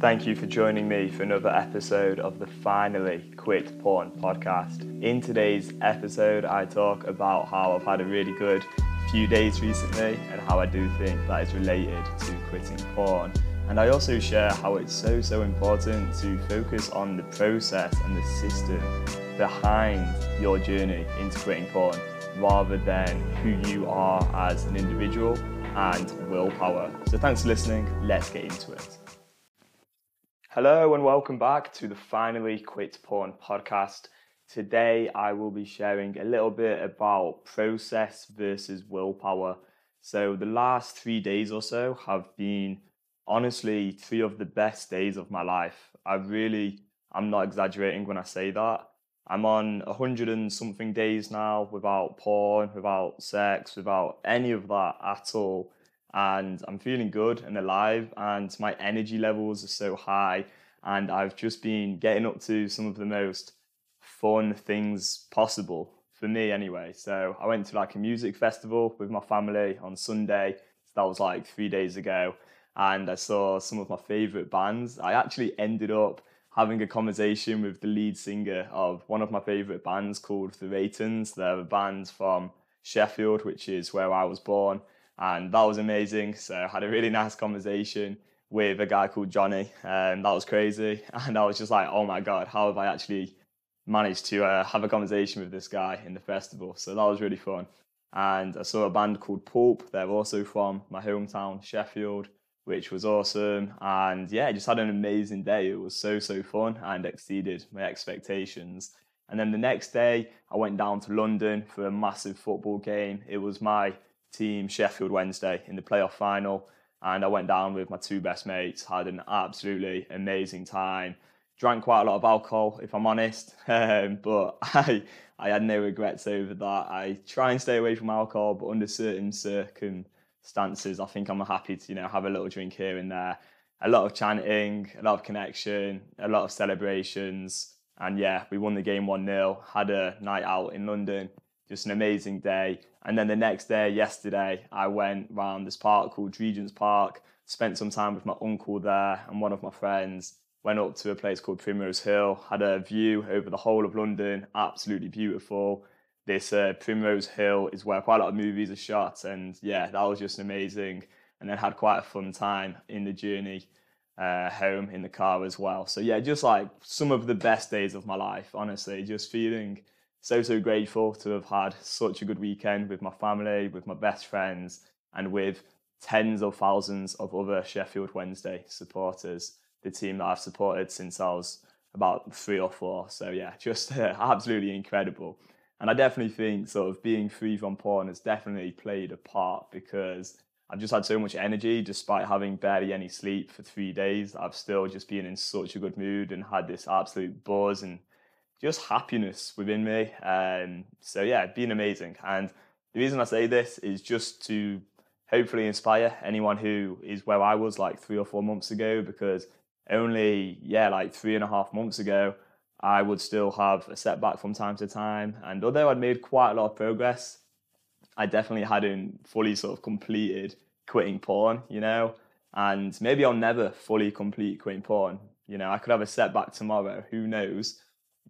Thank you for joining me for another episode of the Finally Quit Porn podcast. In today's episode, I talk about how I've had a really good few days recently and how I do think that is related to quitting porn. And I also share how it's so, so important to focus on the process and the system behind your journey into quitting porn rather than who you are as an individual and willpower. So thanks for listening. Let's get into it. Hello and welcome back to the Finally Quit Porn podcast. Today I will be sharing a little bit about process versus willpower. So the last three days or so have been honestly three of the best days of my life. I really, I'm not exaggerating when I say that. I'm on a hundred and something days now without porn, without sex, without any of that at all and I'm feeling good and alive, and my energy levels are so high. And I've just been getting up to some of the most fun things possible for me, anyway. So I went to like a music festival with my family on Sunday. So that was like three days ago, and I saw some of my favorite bands. I actually ended up having a conversation with the lead singer of one of my favorite bands called The Reytons. They're a band from Sheffield, which is where I was born and that was amazing. So I had a really nice conversation with a guy called Johnny, and that was crazy. And I was just like, oh my god, how have I actually managed to uh, have a conversation with this guy in the festival? So that was really fun. And I saw a band called Pulp. They're also from my hometown, Sheffield, which was awesome. And yeah, just had an amazing day. It was so so fun and exceeded my expectations. And then the next day, I went down to London for a massive football game. It was my team Sheffield Wednesday in the playoff final. And I went down with my two best mates, had an absolutely amazing time. Drank quite a lot of alcohol, if I'm honest, um, but I I had no regrets over that. I try and stay away from alcohol, but under certain circumstances, I think I'm happy to you know have a little drink here and there. A lot of chanting, a lot of connection, a lot of celebrations, and yeah, we won the game one 0 Had a night out in London, just an amazing day. And then the next day, yesterday, I went round this park called Regent's Park, spent some time with my uncle there and one of my friends. Went up to a place called Primrose Hill, had a view over the whole of London, absolutely beautiful. This uh, Primrose Hill is where quite a lot of movies are shot, and yeah, that was just amazing. And then had quite a fun time in the journey uh, home in the car as well. So yeah, just like some of the best days of my life, honestly, just feeling so so grateful to have had such a good weekend with my family, with my best friends, and with tens of thousands of other Sheffield Wednesday supporters. The team that I've supported since I was about three or four. So yeah, just uh, absolutely incredible. And I definitely think sort of being free from porn has definitely played a part because I've just had so much energy despite having barely any sleep for three days. I've still just been in such a good mood and had this absolute buzz and just happiness within me. Um, so yeah, been amazing. And the reason I say this is just to hopefully inspire anyone who is where I was like three or four months ago, because only yeah, like three and a half months ago, I would still have a setback from time to time. And although I'd made quite a lot of progress, I definitely hadn't fully sort of completed quitting porn, you know. And maybe I'll never fully complete quitting porn. You know, I could have a setback tomorrow, who knows?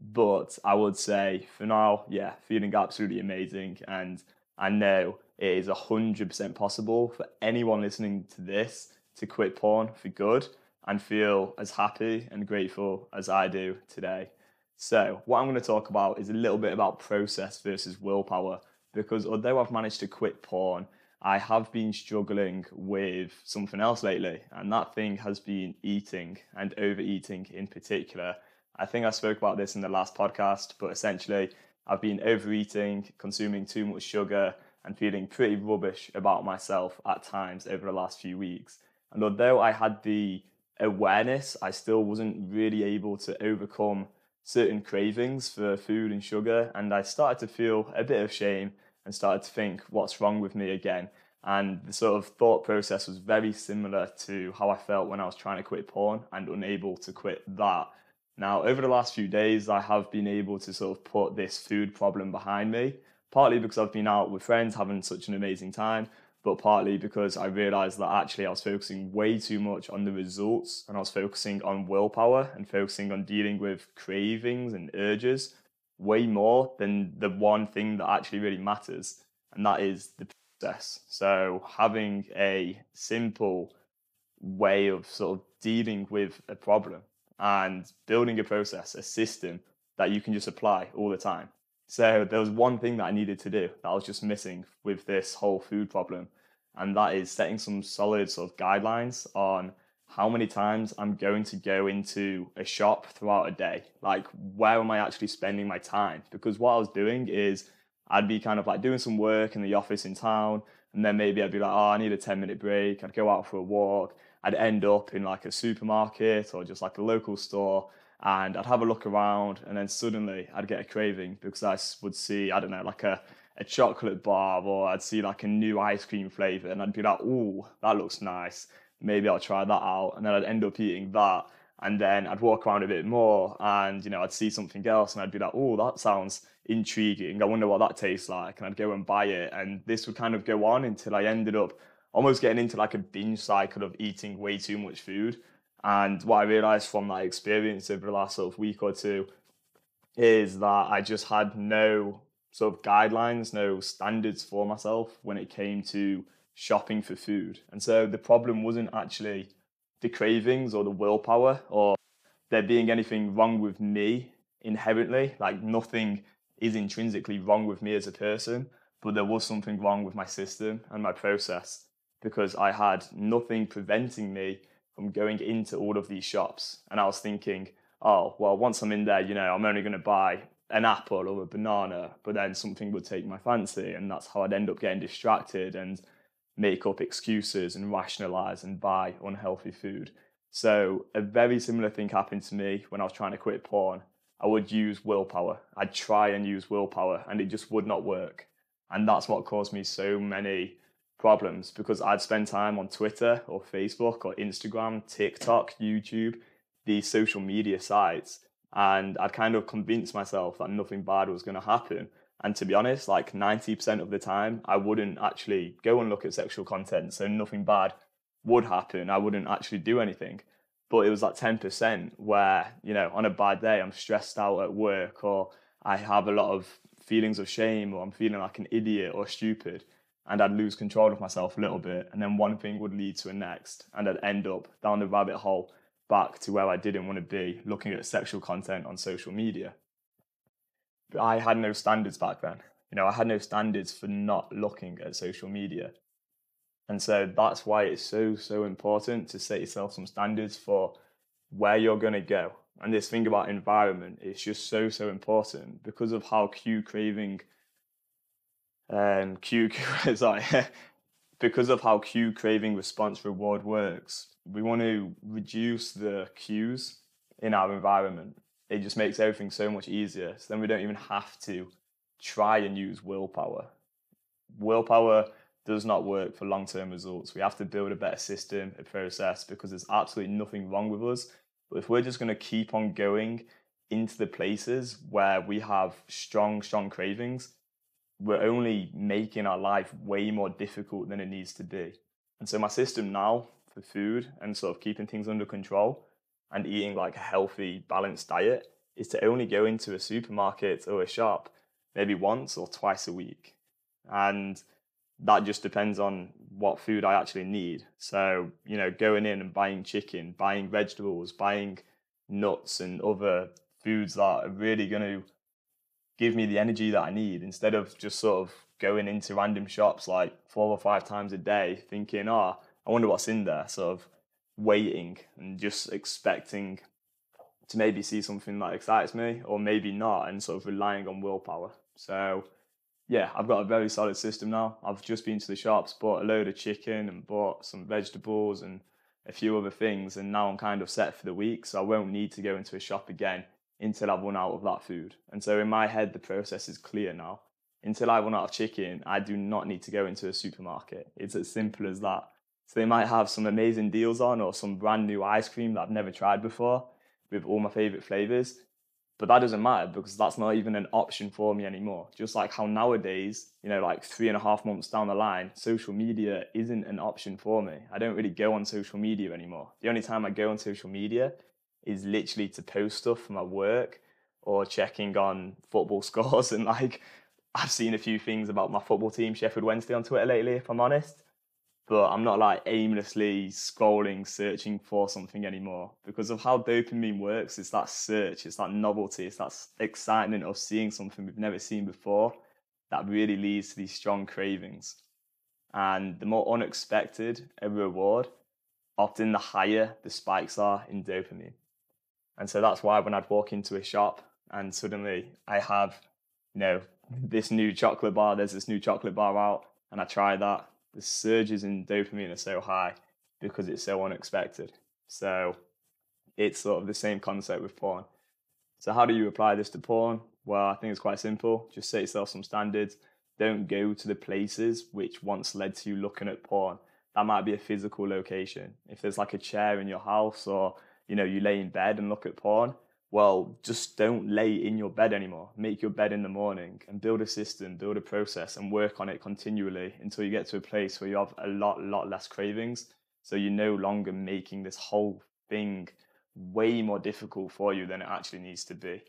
But I would say for now, yeah, feeling absolutely amazing. And I know it is 100% possible for anyone listening to this to quit porn for good and feel as happy and grateful as I do today. So, what I'm going to talk about is a little bit about process versus willpower because although I've managed to quit porn, I have been struggling with something else lately, and that thing has been eating and overeating in particular. I think I spoke about this in the last podcast, but essentially, I've been overeating, consuming too much sugar, and feeling pretty rubbish about myself at times over the last few weeks. And although I had the awareness, I still wasn't really able to overcome certain cravings for food and sugar. And I started to feel a bit of shame and started to think, what's wrong with me again? And the sort of thought process was very similar to how I felt when I was trying to quit porn and unable to quit that. Now, over the last few days, I have been able to sort of put this food problem behind me, partly because I've been out with friends having such an amazing time, but partly because I realized that actually I was focusing way too much on the results and I was focusing on willpower and focusing on dealing with cravings and urges way more than the one thing that actually really matters, and that is the process. So, having a simple way of sort of dealing with a problem and building a process, a system that you can just apply all the time. So there was one thing that I needed to do that I was just missing with this whole food problem, and that is setting some solid sort of guidelines on how many times I'm going to go into a shop throughout a day. Like, where am I actually spending my time? Because what I was doing is I'd be kind of like doing some work in the office in town, and then maybe I'd be like, oh, I need a 10 minute break. I'd go out for a walk. I'd end up in like a supermarket or just like a local store and I'd have a look around and then suddenly I'd get a craving because I would see, I don't know, like a, a chocolate bar or I'd see like a new ice cream flavor and I'd be like, oh, that looks nice. Maybe I'll try that out. And then I'd end up eating that. And then I'd walk around a bit more and, you know, I'd see something else and I'd be like, oh, that sounds intriguing. I wonder what that tastes like. And I'd go and buy it. And this would kind of go on until I ended up almost getting into like a binge cycle of eating way too much food. And what I realized from that experience over the last sort of week or two is that I just had no sort of guidelines, no standards for myself when it came to shopping for food. And so the problem wasn't actually the cravings or the willpower or there being anything wrong with me inherently. Like nothing is intrinsically wrong with me as a person, but there was something wrong with my system and my process because I had nothing preventing me from going into all of these shops. And I was thinking, oh, well, once I'm in there, you know, I'm only going to buy an apple or a banana, but then something would take my fancy. And that's how I'd end up getting distracted and make up excuses and rationalize and buy unhealthy food. So, a very similar thing happened to me when I was trying to quit porn. I would use willpower. I'd try and use willpower, and it just would not work. And that's what caused me so many problems because I'd spend time on Twitter or Facebook or Instagram, TikTok, YouTube, these social media sites, and I'd kind of convince myself that nothing bad was going to happen. And to be honest, like 90% of the time, I wouldn't actually go and look at sexual content, so nothing bad would happen. I wouldn't actually do anything. But it was like 10% where, you know, on a bad day, I'm stressed out at work or I have a lot of feelings of shame or I'm feeling like an idiot or stupid and I'd lose control of myself a little bit, and then one thing would lead to a next, and I'd end up down the rabbit hole back to where I didn't want to be, looking at sexual content on social media. But I had no standards back then. You know, I had no standards for not looking at social media. And so that's why it's so, so important to set yourself some standards for where you're going to go. And this thing about environment is just so, so important because of how cue craving um, cue sorry, because of how cue craving response reward works, we want to reduce the cues in our environment. It just makes everything so much easier. So then we don't even have to try and use willpower. Willpower does not work for long term results. We have to build a better system, a process, because there's absolutely nothing wrong with us. But if we're just going to keep on going into the places where we have strong, strong cravings, we're only making our life way more difficult than it needs to be. And so my system now for food and sort of keeping things under control and eating like a healthy, balanced diet is to only go into a supermarket or a shop maybe once or twice a week. And that just depends on what food I actually need. So, you know, going in and buying chicken, buying vegetables, buying nuts and other foods that are really going to give me the energy that I need instead of just sort of going into random shops like four or five times a day thinking, oh, I wonder what's in there, sort of waiting and just expecting to maybe see something that excites me or maybe not and sort of relying on willpower. So yeah, I've got a very solid system now. I've just been to the shops, bought a load of chicken and bought some vegetables and a few other things and now I'm kind of set for the week so I won't need to go into a shop again until I've run out of that food. And so in my head, the process is clear now. Until I run out of chicken, I do not need to go into a supermarket. It's as simple as that. So they might have some amazing deals on or some brand new ice cream that I've never tried before with all my favorite flavors. But that doesn't matter because that's not even an option for me anymore. Just like how nowadays, you know, like three and a half months down the line, social media isn't an option for me. I don't really go on social media anymore. The only time I go on social media is literally to post stuff for my work or checking on football scores. And like, I've seen a few things about my football team, Sheffield Wednesday, on Twitter lately, if I'm honest but I'm not like aimlessly scrolling, searching for something anymore because of how dopamine works. It's that search, it's that novelty, it's that excitement of seeing something we've never seen before that really leads to these strong cravings. And the more unexpected a reward, often the higher the spikes are in dopamine. And so that's why when I'd walk into a shop and suddenly I have, you know, this new chocolate bar, there's this new chocolate bar out, and I try that the surges in dopamine are so high because it's so unexpected. So it's sort of the same concept with porn. So how do you apply this to porn? Well, I think it's quite simple. Just set yourself some standards. Don't go to the places which once led to you looking at porn. That might be a physical location. If there's like a chair in your house or you know you lay in bed and look at porn, well, just don't lay in your bed anymore. Make your bed in the morning and build a system, build a process, and work on it continually until you get to a place where you have a lot, lot less cravings. So you're no longer making this whole thing way more difficult for you than it actually needs to be.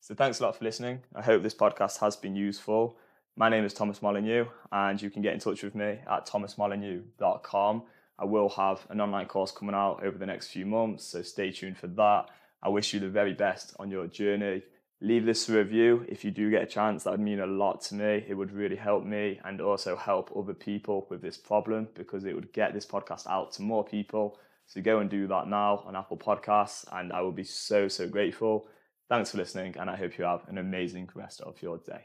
So thanks a lot for listening. I hope this podcast has been useful. My name is Thomas Molyneux, and you can get in touch with me at thomasmolyneux.com. I will have an online course coming out over the next few months, so stay tuned for that. I wish you the very best on your journey. Leave this review if you do get a chance. That would mean a lot to me. It would really help me and also help other people with this problem because it would get this podcast out to more people. So go and do that now on Apple Podcasts, and I will be so, so grateful. Thanks for listening, and I hope you have an amazing rest of your day.